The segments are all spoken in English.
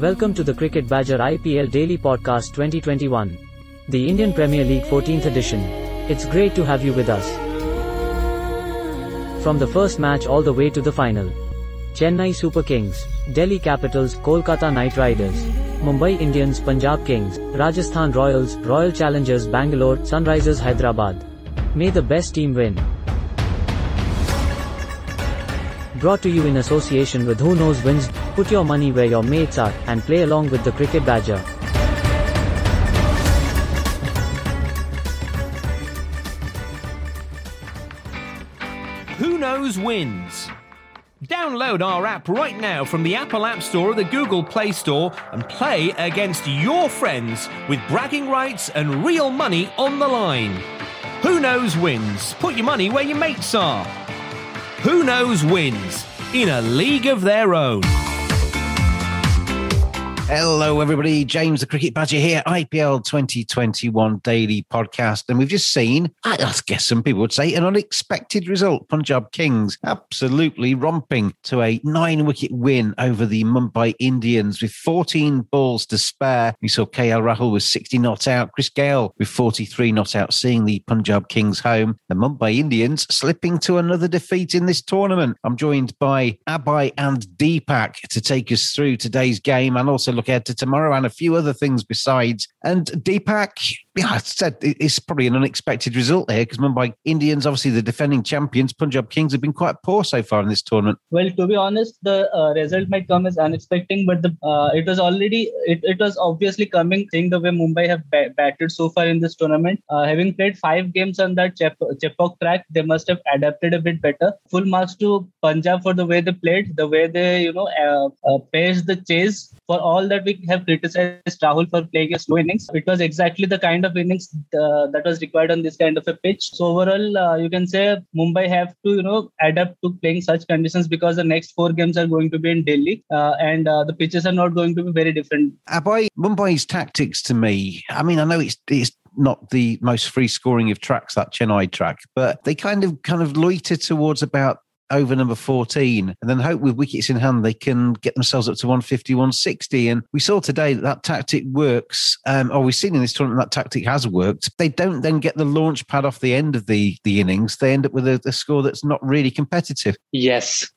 Welcome to the Cricket Badger IPL Daily Podcast 2021, the Indian Premier League 14th edition. It's great to have you with us. From the first match all the way to the final. Chennai Super Kings, Delhi Capitals, Kolkata Knight Riders, Mumbai Indians, Punjab Kings, Rajasthan Royals, Royal Challengers Bangalore, Sunrisers Hyderabad. May the best team win. Brought to you in association with Who Knows Wins, put your money where your mates are, and play along with the Cricket Badger. Who Knows Wins. Download our app right now from the Apple App Store or the Google Play Store and play against your friends with bragging rights and real money on the line. Who knows wins? Put your money where your mates are. Who knows wins? In a league of their own. Hello, everybody. James the Cricket Badger here, IPL 2021 Daily Podcast. And we've just seen, I guess some people would say, an unexpected result. Punjab Kings absolutely romping to a nine wicket win over the Mumbai Indians with 14 balls to spare. We saw KL Rahul with 60 not out, Chris Gayle with 43 not out, seeing the Punjab Kings home. The Mumbai Indians slipping to another defeat in this tournament. I'm joined by Abhay and Deepak to take us through today's game and also look ahead to tomorrow and a few other things besides. And Deepak, yeah, I said it's probably an unexpected result here because Mumbai Indians, obviously the defending champions, Punjab Kings have been quite poor so far in this tournament. Well, to be honest, the uh, result might come as unexpected, but the uh, it was already it, it was obviously coming. Seeing the way Mumbai have ba- batted so far in this tournament, uh, having played five games on that Chep- Chepauk track, they must have adapted a bit better. Full marks to Punjab for the way they played, the way they you know uh, uh, paced the chase. For all that we have criticized Rahul for playing a slow innings, it was exactly the kind of innings uh, that was required on this kind of a pitch. So overall, uh, you can say Mumbai have to you know adapt to playing such conditions because the next four games are going to be in Delhi, uh, and uh, the pitches are not going to be very different. Abhay, Mumbai's tactics to me, I mean, I know it's it's not the most free scoring of tracks that Chennai track, but they kind of kind of loiter towards about over number 14 and then hope with wickets in hand they can get themselves up to 150 160 and we saw today that that tactic works. Um, or we've seen in this tournament that tactic has worked. They don't then get the launch pad off the end of the the innings. They end up with a, a score that's not really competitive. Yes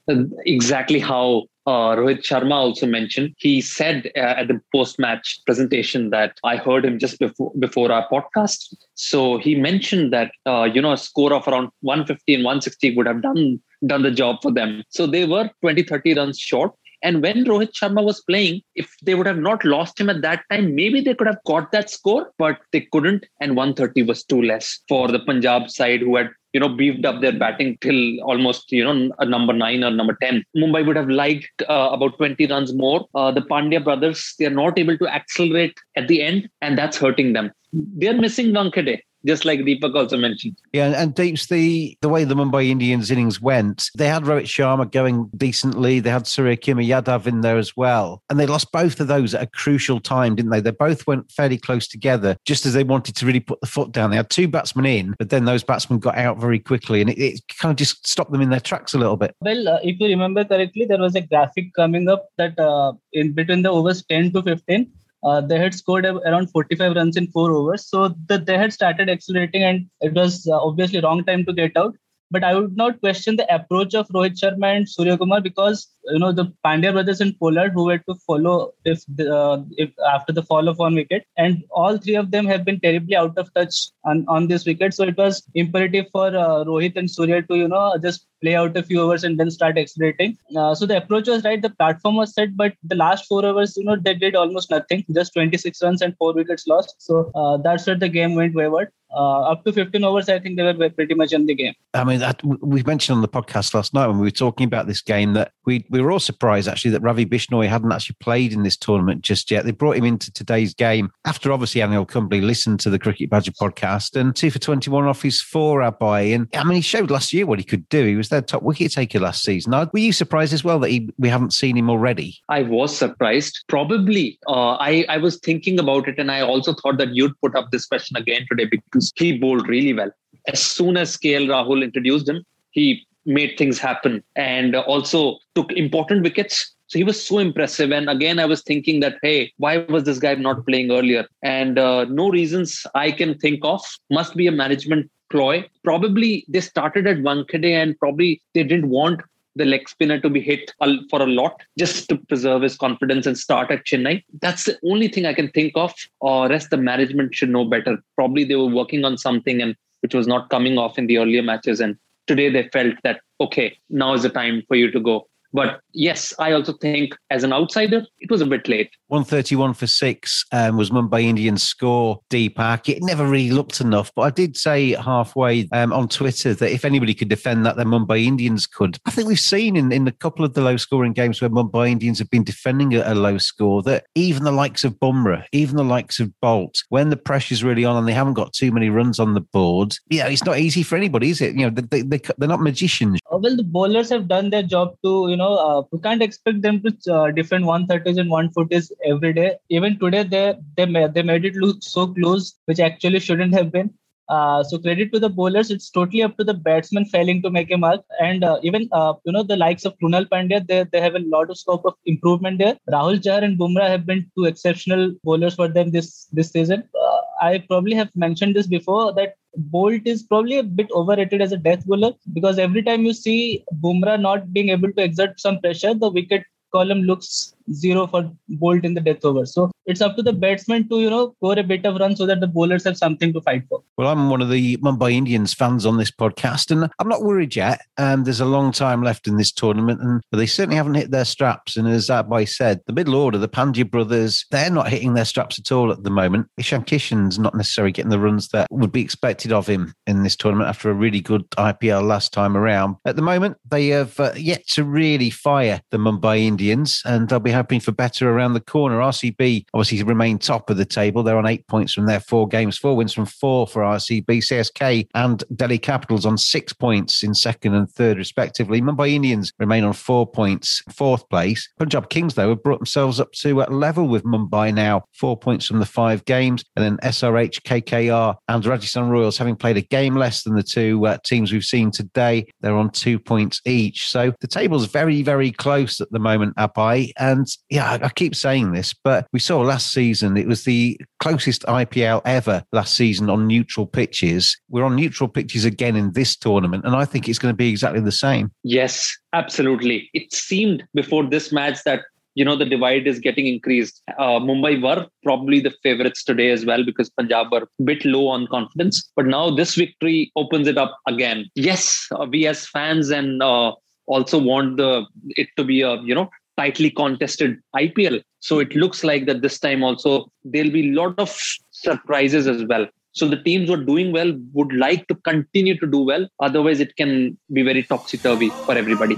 exactly how uh, Rohit Sharma also mentioned. He said uh, at the post-match presentation that I heard him just before before our podcast. So he mentioned that uh, you know a score of around 150 and 160 would have done done the job for them. So they were 20, 30 runs short. And when Rohit Sharma was playing, if they would have not lost him at that time, maybe they could have got that score, but they couldn't. And 130 was too less for the Punjab side who had you know, beefed up their batting till almost, you know, a number nine or number 10. Mumbai would have liked uh, about 20 runs more. Uh, the Pandya brothers, they are not able to accelerate at the end, and that's hurting them. They're missing Wankhede. Just like Deepak also mentioned. Yeah, and Deeps, the, the way the Mumbai Indians innings went, they had Rohit Sharma going decently. They had Surya Kumar Yadav in there as well. And they lost both of those at a crucial time, didn't they? They both went fairly close together, just as they wanted to really put the foot down. They had two batsmen in, but then those batsmen got out very quickly and it, it kind of just stopped them in their tracks a little bit. Well, uh, if you remember correctly, there was a graphic coming up that uh, in between the overs 10 to 15, uh, they had scored around 45 runs in four overs. So the, they had started accelerating, and it was uh, obviously wrong time to get out. But I would not question the approach of Rohit Sharma and Surya Kumar because you know the Pandya brothers and Pollard who were to follow if the, uh, if after the fall of one wicket, and all three of them have been terribly out of touch on, on this wicket. So it was imperative for uh, Rohit and Surya to you know just play out a few overs and then start accelerating. Uh, so the approach was right, the platform was set, but the last four overs, you know, they did almost nothing, just 26 runs and four wickets lost. So uh, that's where the game went wayward. Uh, up to 15 overs, I think they were pretty much in the game. I mean, that, we mentioned on the podcast last night when we were talking about this game that we we were all surprised actually that Ravi Bishnoi hadn't actually played in this tournament just yet. They brought him into today's game after obviously Anil Kumble listened to the Cricket Badger podcast and two for 21 off his four, Abhay. And I mean, he showed last year what he could do. He was their top wicket taker last season. Now, were you surprised as well that he, we haven't seen him already? I was surprised. Probably, uh, I, I was thinking about it, and I also thought that you'd put up this question again today because he bowled really well. As soon as KL Rahul introduced him, he made things happen and also took important wickets. So he was so impressive. And again, I was thinking that, hey, why was this guy not playing earlier? And uh, no reasons I can think of. Must be a management ploy. Probably they started at Wankhede and probably they didn't want the leg spinner to be hit for a lot just to preserve his confidence and start at Chennai. That's the only thing I can think of. Or rest the management should know better. Probably they were working on something and which was not coming off in the earlier matches. And today they felt that, okay, now is the time for you to go. But yes, I also think as an outsider, it was a bit late. 131 for six um, was Mumbai Indians score, Deepak. It never really looked enough, but I did say halfway um, on Twitter that if anybody could defend that, then Mumbai Indians could. I think we've seen in, in a couple of the low scoring games where Mumbai Indians have been defending a, a low score that even the likes of Bumrah, even the likes of Boult, when the pressure's really on and they haven't got too many runs on the board, yeah, it's not easy for anybody, is it? You know, they, they, they're not magicians. Well, the bowlers have done their job to, you know, uh, we can't expect them to uh, defend 130s and 140s every day. Even today, they they made, they made it look so close, which actually shouldn't have been. Uh, so credit to the bowlers. It's totally up to the batsman failing to make a mark. And uh, even uh, you know the likes of Krunal Pandya, they, they have a lot of scope of improvement there. Rahul Chahar and Bumrah have been two exceptional bowlers for them this this season. Uh, I probably have mentioned this before that Boult is probably a bit overrated as a death bowler because every time you see Bumrah not being able to exert some pressure, the wicket column looks zero for Boult in the death over. So it's up to the batsman to, you know, score a bit of run so that the bowlers have something to fight for. Well, I'm one of the Mumbai Indians fans on this podcast, and I'm not worried yet. Um, there's a long time left in this tournament, and but they certainly haven't hit their straps. And as that boy said, the middle order, the Pandya brothers, they're not hitting their straps at all at the moment. Ishan Kishan's not necessarily getting the runs that would be expected of him in this tournament after a really good IPL last time around. At the moment, they have uh, yet to really fire the Mumbai Indians, and they'll be hoping for better around the corner. RCB obviously remain top of the table. They're on eight points from their four games, four wins from four for RCB. CSK and Delhi Capitals on six points in second and third, respectively. Mumbai Indians remain on four points, fourth place. Punjab Kings, though, have brought themselves up to level with Mumbai now, four points from the five games. And then SRH, KKR, and Rajasthan Royals, having played a game less than the two uh, teams we've seen today, they're on two points each. So the table's very, very close at the moment, Abhay. And yeah, I, keep saying this, but we saw last season it was the closest IPL ever last season on neutral pitches. We're on neutral pitches again in this tournament, and I think it's going to be exactly the same. Yes, absolutely. It seemed before this match that you know the divide is getting increased. Uh, Mumbai were probably the favorites today as well because Punjab were a bit low on confidence, but now this victory opens it up again. Yes, uh, we as fans and uh, also want the it to be a you know tightly contested IPL. So it looks like that this time also there'll be a lot of surprises as well. So the teams who are doing well would like to continue to do well. Otherwise, it can be very topsy turvy for everybody.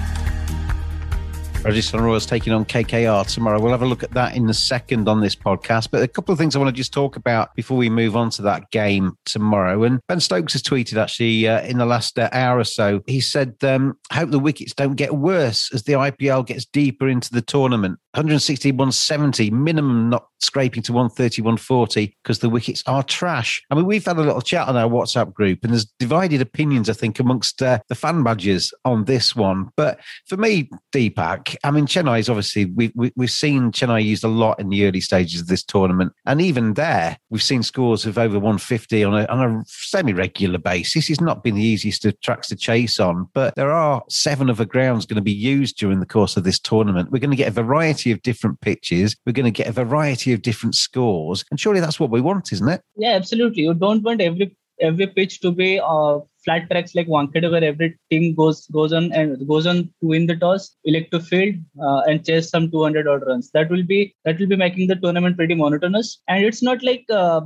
Rajasthan Royals taking on KKR tomorrow. We'll have a look at that in a second on this podcast. But a couple of things I want to just talk about before we move on to that game tomorrow. And Ben Stokes has tweeted actually uh, in the last uh, hour or so. He said, um, "Hope the wickets don't get worse as the IPL gets deeper into the tournament. 160, 170 minimum, not scraping to 130, 140 because the wickets are trash. I mean, we've had a little chat on our WhatsApp group and there's divided opinions, I think, amongst uh, the fan badges on this one. But for me, Deepak, I mean, Chennai is obviously, we, we, we've seen Chennai used a lot in the early stages of this tournament. And even there, we've seen scores of over 150 on a, on a semi regular basis. It's not been the easiest of tracks to chase on, but there are seven other grounds going to be used during the course of this tournament. We're going to get a variety of different pitches. We're going to get a variety of different scores. And surely that's what we want, isn't it? Yeah, absolutely. You don't want every every pitch to be uh, flat tracks like Wankhede where every team goes goes on and goes on to win the toss, elect to field uh, and chase some 200 odd runs. That will be that will be making the tournament pretty monotonous. And it's not like uh,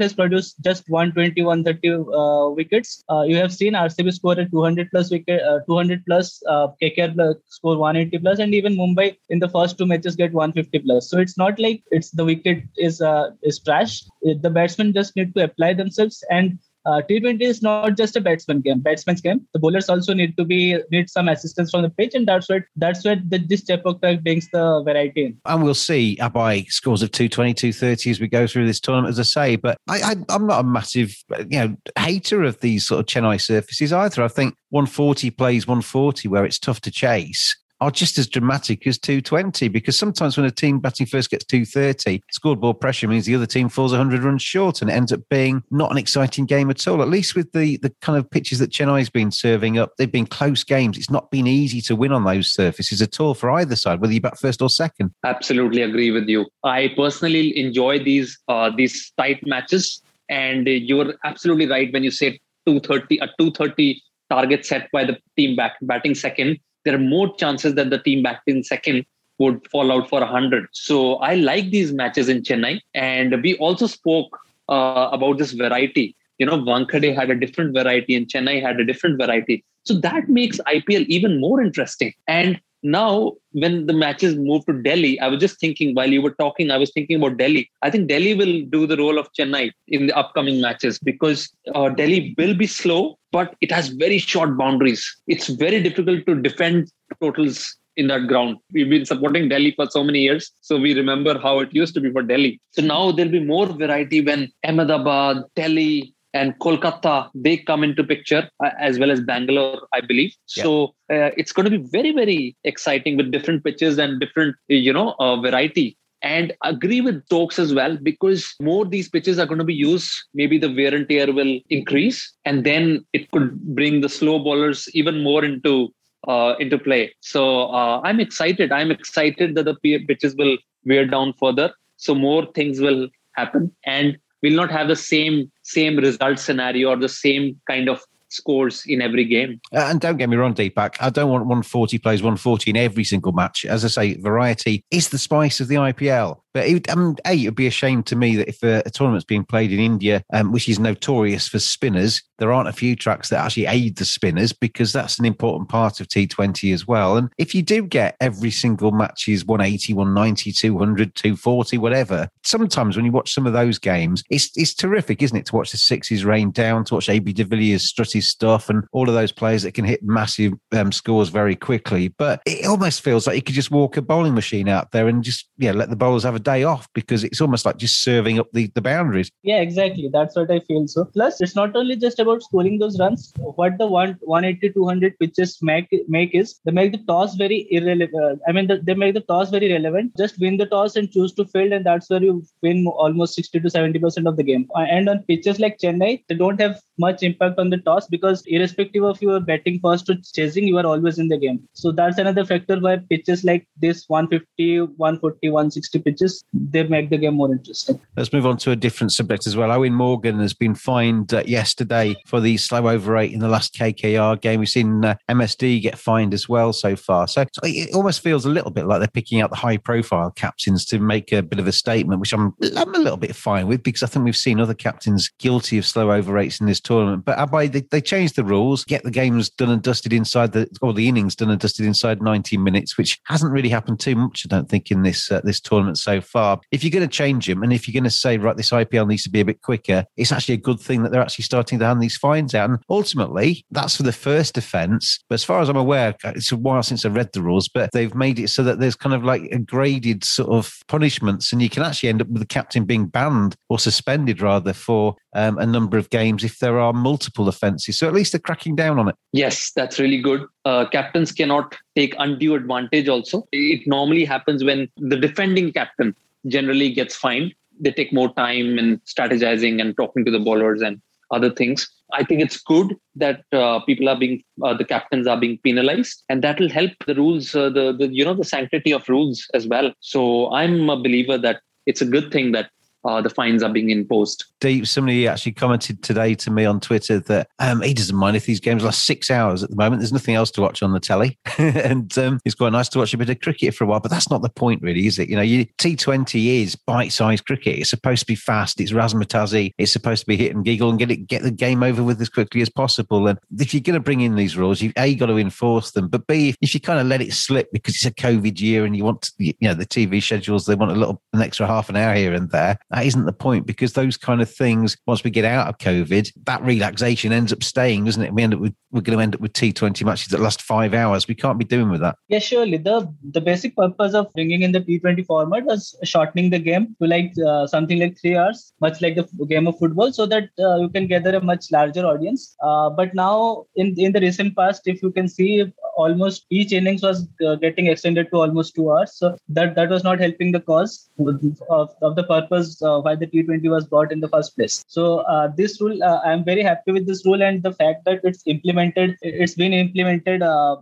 has produced just 120, 130 uh, wickets. Uh, you have seen RCB score a 200 plus wicket, uh, 200 plus, uh, KKR score 180 plus, and even Mumbai in the first two matches get 150 plus. So it's not like it's the wicket is uh, is trash. The batsmen just need to apply themselves and uh, T20 is not just a batsman game, batsman's game. The bowlers also need to be need some assistance from the pitch, and that's what that's what the, this Chepauk brings the variety in. And we'll see by scores of 220, 230 as we go through this tournament, as I say. But I, I, am not a massive you know hater of these sort of Chennai surfaces either. I think 140 plays 140 where it's tough to chase are just as dramatic as 220 because sometimes when a team batting first gets 230, scoreboard pressure means the other team falls 100 runs short and ends up being not an exciting game at all. At least with the, the kind of pitches that Chennai's been serving up, they've been close games. It's not been easy to win on those surfaces at all for either side, whether you bat first or second. Absolutely agree with you. I personally enjoy these uh, these tight matches, and you're absolutely right when you say 230 a 230 target set by the team back batting second there are more chances that the team back in second would fall out for 100. So I like these matches in Chennai. And we also spoke uh, about this variety. You know, Wankhede had a different variety and Chennai had a different variety. So that makes IPL even more interesting. And now, when the matches move to Delhi, I was just thinking while you were talking, I was thinking about Delhi. I think Delhi will do the role of Chennai in the upcoming matches because uh, Delhi will be slow, but it has very short boundaries. It's very difficult to defend totals in that ground. We've been supporting Delhi for so many years, so we remember how it used to be for Delhi. So now there'll be more variety when Ahmedabad, Delhi, and Kolkata they come into picture uh, as well as Bangalore, I believe. Yeah. So uh, it's going to be very very exciting with different pitches and different you know uh, variety. And agree with Stokes as well because more these pitches are going to be used, maybe the wear and tear will increase, and then it could bring the slow bowlers even more into uh, into play. So uh, I'm excited. I'm excited that the pitches will wear down further, so more things will happen, and we'll not have the same same result scenario or the same kind of scores in every game. Uh, and don't get me wrong, Deepak, I don't want 140 plays 140 in every single match. As I say, variety is the spice of the IPL. But it, um, A, it would be a shame to me that if a, a tournament's being played in India, um, which is notorious for spinners, there aren't a few tracks that actually aid the spinners because that's an important part of T20 as well. And if you do get every single match is 180, 190, 200, 240, whatever, sometimes when you watch some of those games, it's, it's terrific, isn't it, to watch the sixes rain down, to watch AB de Villiers strut stuff and all of those players that can hit massive um, scores very quickly. But it almost feels like you could just walk a bowling machine out there and just, yeah, let the bowlers have a day off because it's almost like just serving up the, the boundaries. Yeah, exactly. That's what I feel. So, plus, it's not only just about scoring those runs. What the one 180 200 pitches make make is they make the toss very irrelevant. I mean, the, they make the toss very relevant. Just win the toss and choose to field, and that's where you win almost 60 to 70 percent of the game. And on pitches like Chennai, they don't have much impact on the toss because irrespective of your betting first to chasing, you are always in the game. So that's another factor why pitches like this 150, 140, 160 pitches, they make the game more interesting. Let's move on to a different subject as well. Eoin Morgan has been fined uh, yesterday for the slow over rate in the last KKR game. We've seen uh, MSD get fined as well so far. So, so, it almost feels a little bit like they're picking out the high profile captains to make a bit of a statement, which I'm, I'm a little bit fine with because I think we've seen other captains guilty of slow over rates in this tournament. But Abhay, they, they changed the rules, get the games done and dusted inside the, or the innings done and dusted inside 90 minutes, which hasn't really happened too much, I don't think, in this uh, this tournament so far. If you're going to change them and if you're going to say, right, this IPL needs to be a bit quicker, it's actually a good thing that they're actually starting to hand these fines out. And ultimately, that's for the first offence. But as far as I'm aware, it's a while since I read the rules, but they've made it so that there's kind of like a graded sort of punishments, and you can actually end up with the captain being banned or suspended rather for um, a number of games if there are multiple offences. So at least they're cracking down on it. Yes, that's really good. Uh, captains cannot take undue advantage. Also, it normally happens when the defending captain generally gets fined. They take more time in strategizing and talking to the bowlers and other things. I think it's good that uh, people are being uh, the captains are being penalized, and that will help the rules, uh, the the you know the sanctity of rules as well. So I'm a believer that it's a good thing that uh, the fines are being imposed. Deep, somebody actually commented today to me on Twitter that um, he doesn't mind if these games last six hours at the moment. There's nothing else to watch on the telly. and um, it's quite nice to watch a bit of cricket for a while, but that's not the point, really, is it? You know, you, T20 is bite sized cricket. It's supposed to be fast. It's razzmatazzy. It's supposed to be hit and giggle and get it, get the game over with as quickly as possible. And if you're going to bring in these rules, you've A, got to enforce them, but B, if you kind of let it slip because it's a COVID year and you want, to, you know, the TV schedules, they want a little, an extra half an hour here and there, that isn't the point because those kind of things, once we get out of COVID, that relaxation ends up staying, doesn't it? We end up with, we're going to end up with T20 matches that last five hours. We can't be doing with that. Yeah, surely. The the basic purpose of bringing in the T20 format was shortening the game to like uh, something like three hours, much like the game of football, so that uh, you can gather a much larger audience. Uh, but now, in in the recent past, if you can see, almost each innings was uh, getting extended to almost two hours. So that that was not helping the cause of, of the purpose uh, why the T20 was brought in the first place. So uh, this rule, uh, I'm very happy with this rule and the fact that it's implemented, it's been implemented uh,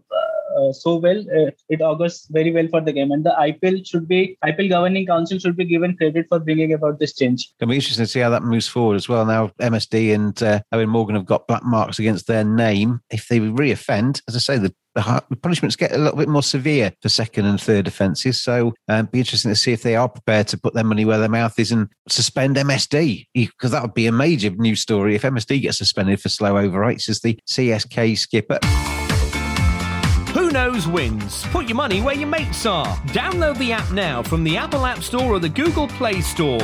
so well, uh, it augurs very well for the game. And the IPL should be IPL governing council should be given credit for bringing about this change. It'll be interesting to see how that moves forward as well. Now MSD and uh, Eoin Morgan have got black marks against their name. If they reoffend, as I say, the the punishments get a little bit more severe for second and third offences. So, um, be interesting to see if they are prepared to put their money where their mouth is and suspend MSD, because that would be a major news story if MSD gets suspended for slow over rates as the CSK skipper. Who knows wins? Put your money where your mates are. Download the app now from the Apple App Store or the Google Play Store.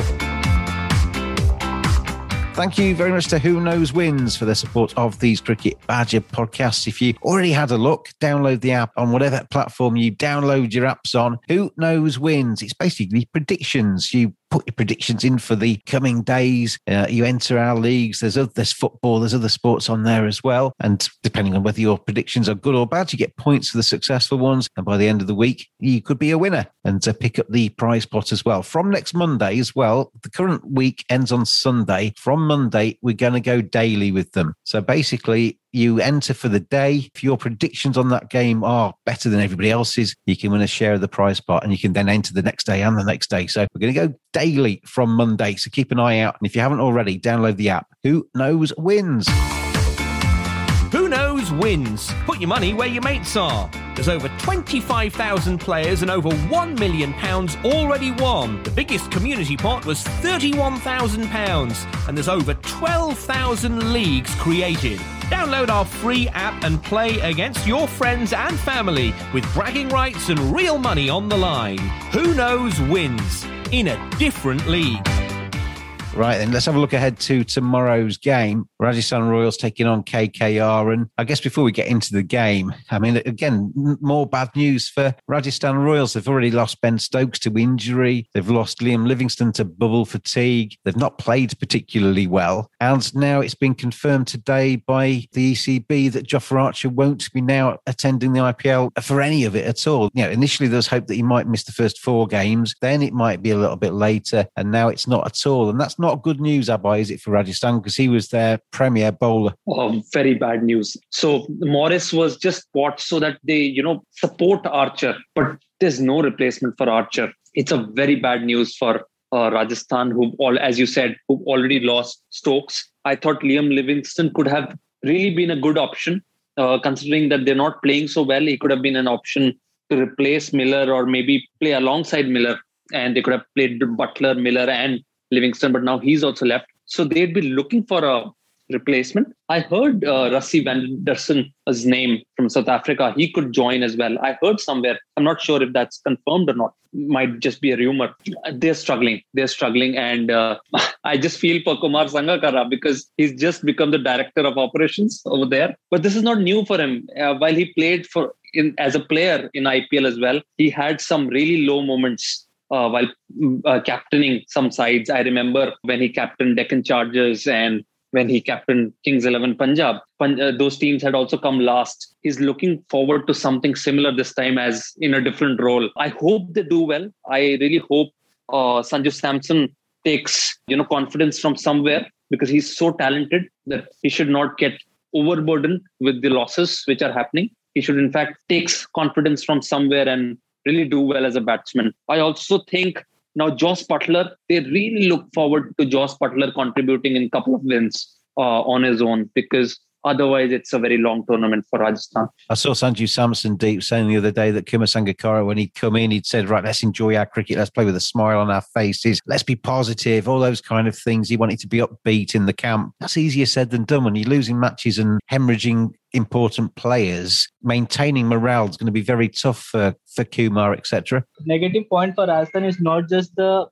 Thank you very much to Who Knows Wins for their support of these Cricket Badger podcasts. If you already had a look, download the app on whatever platform you download your apps on. Who Knows Wins? It's basically predictions. You put your predictions in for the coming days. Uh, you enter our leagues. There's other, there's football. There's other sports on there as well. And depending on whether your predictions are good or bad, you get points for the successful ones. And by the end of the week, you could be a winner and to pick up the prize pot as well. From next Monday as well, the current week ends on Sunday. From Monday, we're going to go daily with them. So basically, you enter for the day. If your predictions on that game are better than everybody else's, you can win a share of the prize pot and you can then enter the next day and the next day. So we're going to go daily from Monday. So keep an eye out. And if you haven't already, download the app. Who knows wins? Wins? Put your money where your mates are. There's over 25,000 players and over £1 million already won. The biggest community pot was £31,000 and there's over 12,000 leagues created. Download our free app and play against your friends and family with bragging rights and real money on the line. Who knows wins in a different league. Right, then let's have a look ahead to tomorrow's game. Rajasthan Royals taking on KKR. And I guess before we get into the game, I mean, again, more bad news for Rajasthan Royals. They've already lost Ben Stokes to injury. They've lost Liam Livingstone to bubble fatigue. They've not played particularly well. And now it's been confirmed today by the ECB that Jofra Archer won't be now attending the IPL for any of it at all. You know, initially there was hope that he might miss the first four games. Then it might be a little bit later. And now it's not at all. And that's not not good news, Abhay, is it, for Rajasthan? Because he was their premier bowler. Oh, very bad news. So Morris was just bought so that they, you know, support Archer, but there's no replacement for Archer. It's a very bad news for uh, Rajasthan, who all, as you said, who already lost Stokes. I thought Liam Livingstone could have really been a good option, uh, considering that they're not playing so well. He could have been an option to replace Miller or maybe play alongside Miller, and they could have played Buttler, Miller, and Livingstone. But now he's also left, so they'd be looking for a replacement. I heard uh, Rassie van name from South Africa. He could join as well. I heard somewhere. I'm not sure if that's confirmed or not. Might just be a rumor. They're struggling. They're struggling, and uh, I just feel for Kumar Sangakkara because he's just become the director of operations over there. But this is not new for him. Uh, while he played for in, as a player in IPL as well, he had some really low moments uh, while uh, captaining some sides. I remember when he captained Deccan Chargers and when he captained Kings 11 Punjab. Uh, those teams had also come last. He's looking forward to something similar this time as in a different role. I hope they do well. I really hope uh, Sanju Samson takes you know confidence from somewhere because he's so talented that he should not get overburdened with the losses which are happening. He should in fact takes confidence from somewhere and really do well as a batsman. I also think now, Jos Buttler, they really look forward to Jos Buttler contributing in a couple of wins uh, on his own because Otherwise, it's a very long tournament for Rajasthan. I saw Sanju Samson deep saying the other day that Kumar Sangakkara, when he'd come in, he'd said, right, let's enjoy our cricket. Let's play with a smile on our faces. Let's be positive. All those kind of things. He wanted to be upbeat in the camp. That's easier said than done when you're losing matches and hemorrhaging important players. Maintaining morale is going to be very tough for, for Kumar, etc. Negative point for Rajasthan is not just the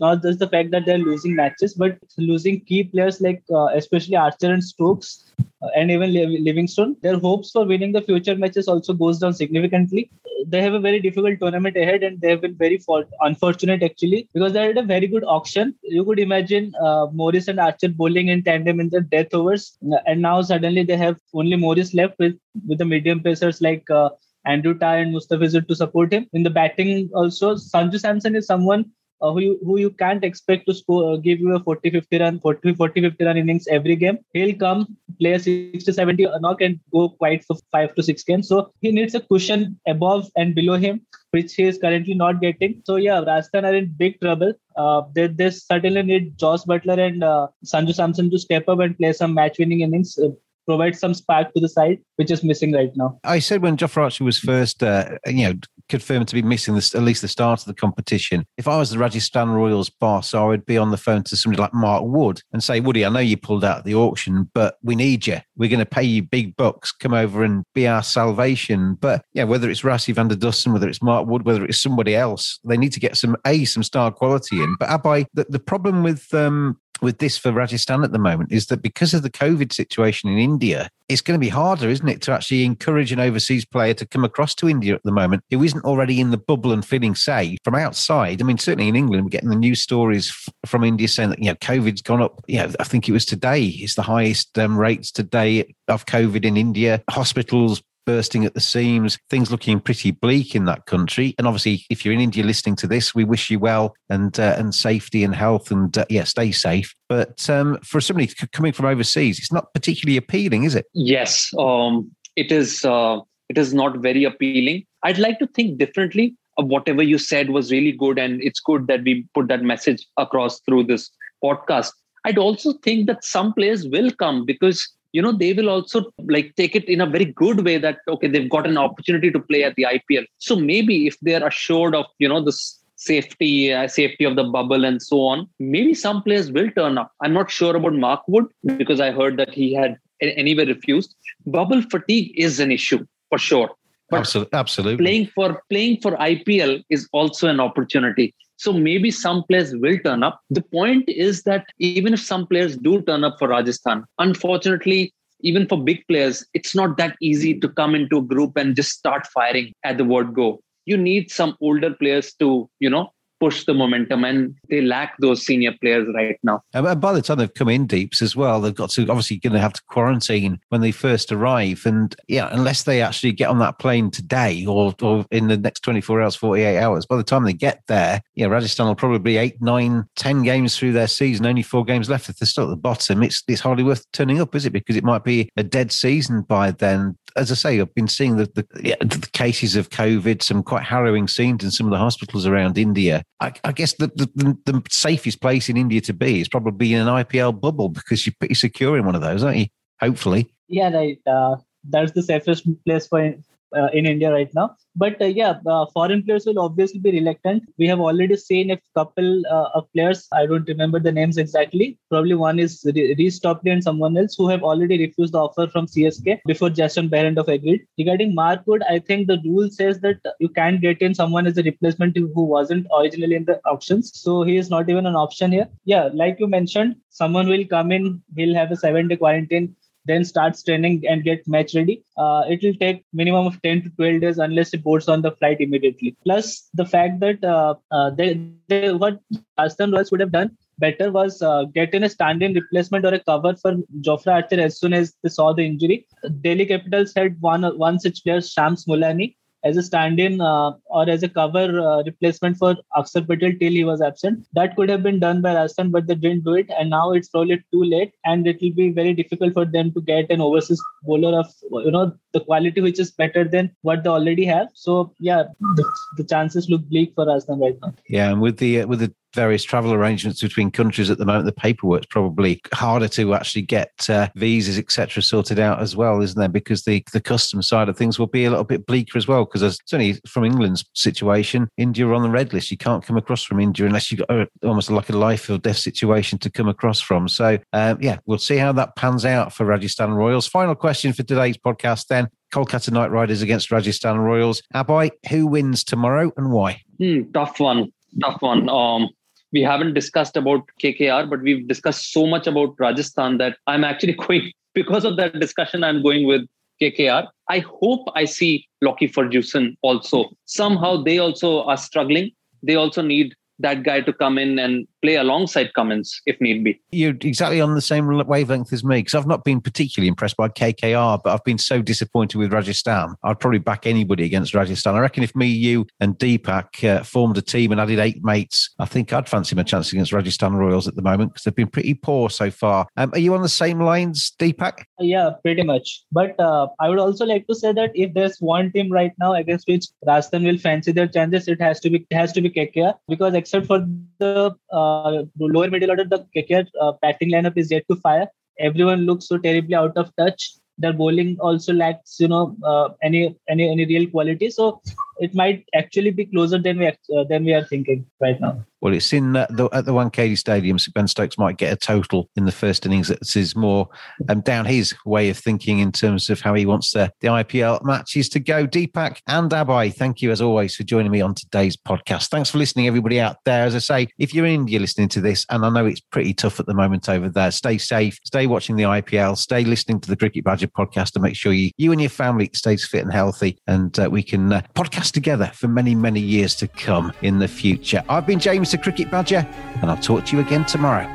not just the fact that they're losing matches, but losing key players like uh, especially Archer and Stokes uh, and even Livingstone. Their hopes for winning the future matches also goes down significantly. They have a very difficult tournament ahead, and they have been very unfortunate actually because they had a very good auction. You could imagine uh, Morris and Archer bowling in tandem in the death overs, and now suddenly they have only Morris left with with the medium pacers like. Uh, Andrew Tye and Mustafizur to support him. In the batting also, Sanju Samson is someone uh, who you who you can't expect to score uh, give you a 40 50 run 40 40 50 run innings every game. He'll come play a 60 70 knock and go quite for 5 to 6 games. So he needs a cushion above and below him which he is currently not getting. So yeah Rajasthan are in big trouble. Uh, they, they certainly need Jos Buttler and uh, Sanju Samson to step up and play some match winning innings. Uh, provide some spark to the side, which is missing right now. I said when Jofra Archer was first, uh, you know, confirmed to be missing this, at least the start of the competition. If I was the Rajasthan Royals boss, I would be on the phone to somebody like Mark Wood and say, Woody, I know you pulled out the auction, but we need you. We're going to pay you big bucks. Come over and be our salvation. But yeah, whether it's Rassie van der Dussen, whether it's Mark Wood, whether it's somebody else, they need to get some A, some star quality in. But Abhay, the, the problem with um, with this for Rajasthan at the moment is that because of the COVID situation in India, it's going to be harder, isn't it, to actually encourage an overseas player to come across to India at the moment who isn't already in the bubble and feeling safe from outside. I mean, certainly in England, we're getting the news stories from India saying that, you know, COVID's gone up. You know, I think it was today, it's the highest um, rates today of COVID in India. Hospitals bursting at the seams, things looking pretty bleak in that country. And obviously, if you're in India listening to this, we wish you well and uh, and safety and health and uh, yeah, stay safe. But um, for somebody coming from overseas, it's not particularly appealing, is it? Yes, um, it is. Uh, it is not very appealing. I'd like to think differently. Whatever you said was really good, and it's good that we put that message across through this podcast. I'd also think that some players will come because you know they will also like take it in a very good way that okay they've got an opportunity to play at the ipl so maybe if they're assured of you know the safety uh, safety of the bubble and so on maybe some players will turn up. I'm not sure about mark wood because i heard that he had anyway refused. Bubble fatigue is an issue for sure. But absolutely, absolutely. playing for playing for ipl is also an opportunity so maybe some players will turn up. The point is that even if some players do turn up for Rajasthan, unfortunately, even for big players, it's not that easy to come into a group and just start firing at the word go. You need some older players to, you know, push the momentum, and they lack those senior players right now. And by the time they've come in deeps as well, they've got to obviously going to have to quarantine when they first arrive, and yeah, unless they actually get on that plane today or or in the next twenty four hours, forty eight hours, by the time they get there, yeah, Rajasthan will probably be eight, nine, ten games through their season, only four games left. If they're still at the bottom, it's it's hardly worth turning up, is it? Because it might be a dead season by then as I say, I've been seeing the, the, the, cases of COVID, some quite harrowing scenes in some of the hospitals around India. I, I guess the, the, the, safest place in India to be is probably in an IPL bubble because you're pretty secure in one of those, aren't you? Hopefully. Yeah, right. Uh, that's the safest place for uh, in India right now. But uh, yeah, uh, foreign players will obviously be reluctant. We have already seen a couple uh, of players. I don't remember the names exactly. Probably one is Reece Topley and someone else who have already refused the offer from CSK before Jason Behrendorff agreed. Regarding Mark Wood, I think the rule says that you can't get in someone as a replacement who wasn't originally in the options. So he is not even an option here. Yeah, like you mentioned, someone will come in. He'll have a seven-day quarantine then starts training and get match ready. Uh, it will take minimum of 10 to 12 days unless he boards on the flight immediately. Plus the fact that uh, uh, they, they, what Aston Royals would have done better was uh, get in a stand-in replacement or a cover for Jofra Archer as soon as they saw the injury. Delhi Capitals had one one such player, Shams Mulani, as a stand-in uh, or as a cover uh, replacement for Akshar Patel till he was absent. That could have been done by Rajasthan, but they didn't do it, and now it's probably too late, and it will be very difficult for them to get an overseas bowler of you know the quality which is better than what they already have. So yeah, the, the chances look bleak for Rajasthan right now. Yeah, and with the with the various travel arrangements between countries at the moment, the paperwork's probably harder to actually get uh, visas, etc., sorted out as well, isn't there? Because the the custom side of things will be a little bit bleaker as well. Because certainly from England's situation, India are on the red list. You can't come across from India unless you've got a, almost like a life or death situation to come across from. So um, yeah, we'll see how that pans out for Rajasthan Royals. Final question for today's podcast then. Kolkata Knight Riders against Rajasthan Royals. Abhay, who wins tomorrow and why? Hmm, tough one. Tough one. Um, we haven't discussed about KKR, but we've discussed so much about Rajasthan that I'm actually going, because of that discussion, I'm going with KKR. I hope I see Lockie Ferguson also. Somehow they also are struggling. They also need that guy to come in and play alongside Cummins if need be. You're exactly on the same wavelength as me because I've not been particularly impressed by KKR, but I've been so disappointed with Rajasthan. I'd probably back anybody against Rajasthan. I reckon if me, you, and Deepak uh, formed a team and added eight mates, I think I'd fancy my chance against Rajasthan Royals at the moment because they've been pretty poor so far. Um, are you on the same lines, Deepak? Yeah, pretty much. But uh, I would also like to say that if there's one team right now against which Rajasthan will fancy their chances, it has to be it has to be KKR because except for the uh, uh, lower middle order, the KKR uh, batting lineup is yet to fire. Everyone looks so terribly out of touch. Their bowling also lacks, you know, uh, any any any real quality. So it might actually be closer than we uh, than we are thinking right now. Well, it's in uh, the, at the Wankhede Stadium. So Ben Stokes might get a total in the first innings. That is more um, down his way of thinking in terms of how he wants the, the IPL matches to go. Deepak and Abhay, thank you as always for joining me on today's podcast. Thanks for listening, everybody out there. As I say, if you're in India listening to this, and I know it's pretty tough at the moment over there, stay safe, stay watching the IPL, stay listening to the Cricket Badger podcast, and make sure you, you and your family stays fit and healthy, and uh, we can uh, podcast together for many, many years to come in the future. I've been James the Cricket Badger, and I'll talk to you again tomorrow.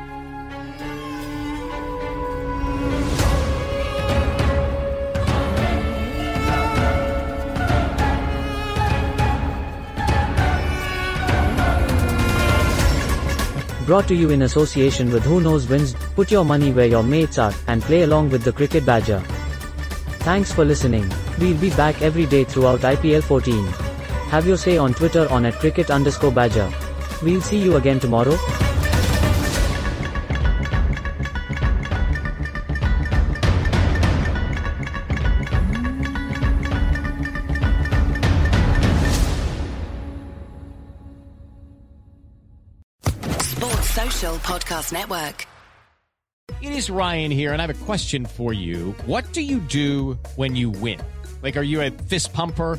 Brought to you in association with Who Knows Wins, put your money where your mates are, and play along with the Cricket Badger. Thanks for listening. We'll be back every day throughout IPL 14. Have your say on Twitter on at cricket underscore badger. We'll see you again tomorrow. Sports Social Podcast Network. It is Ryan here, and I have a question for you. What do you do when you win? Like, are you a fist pumper?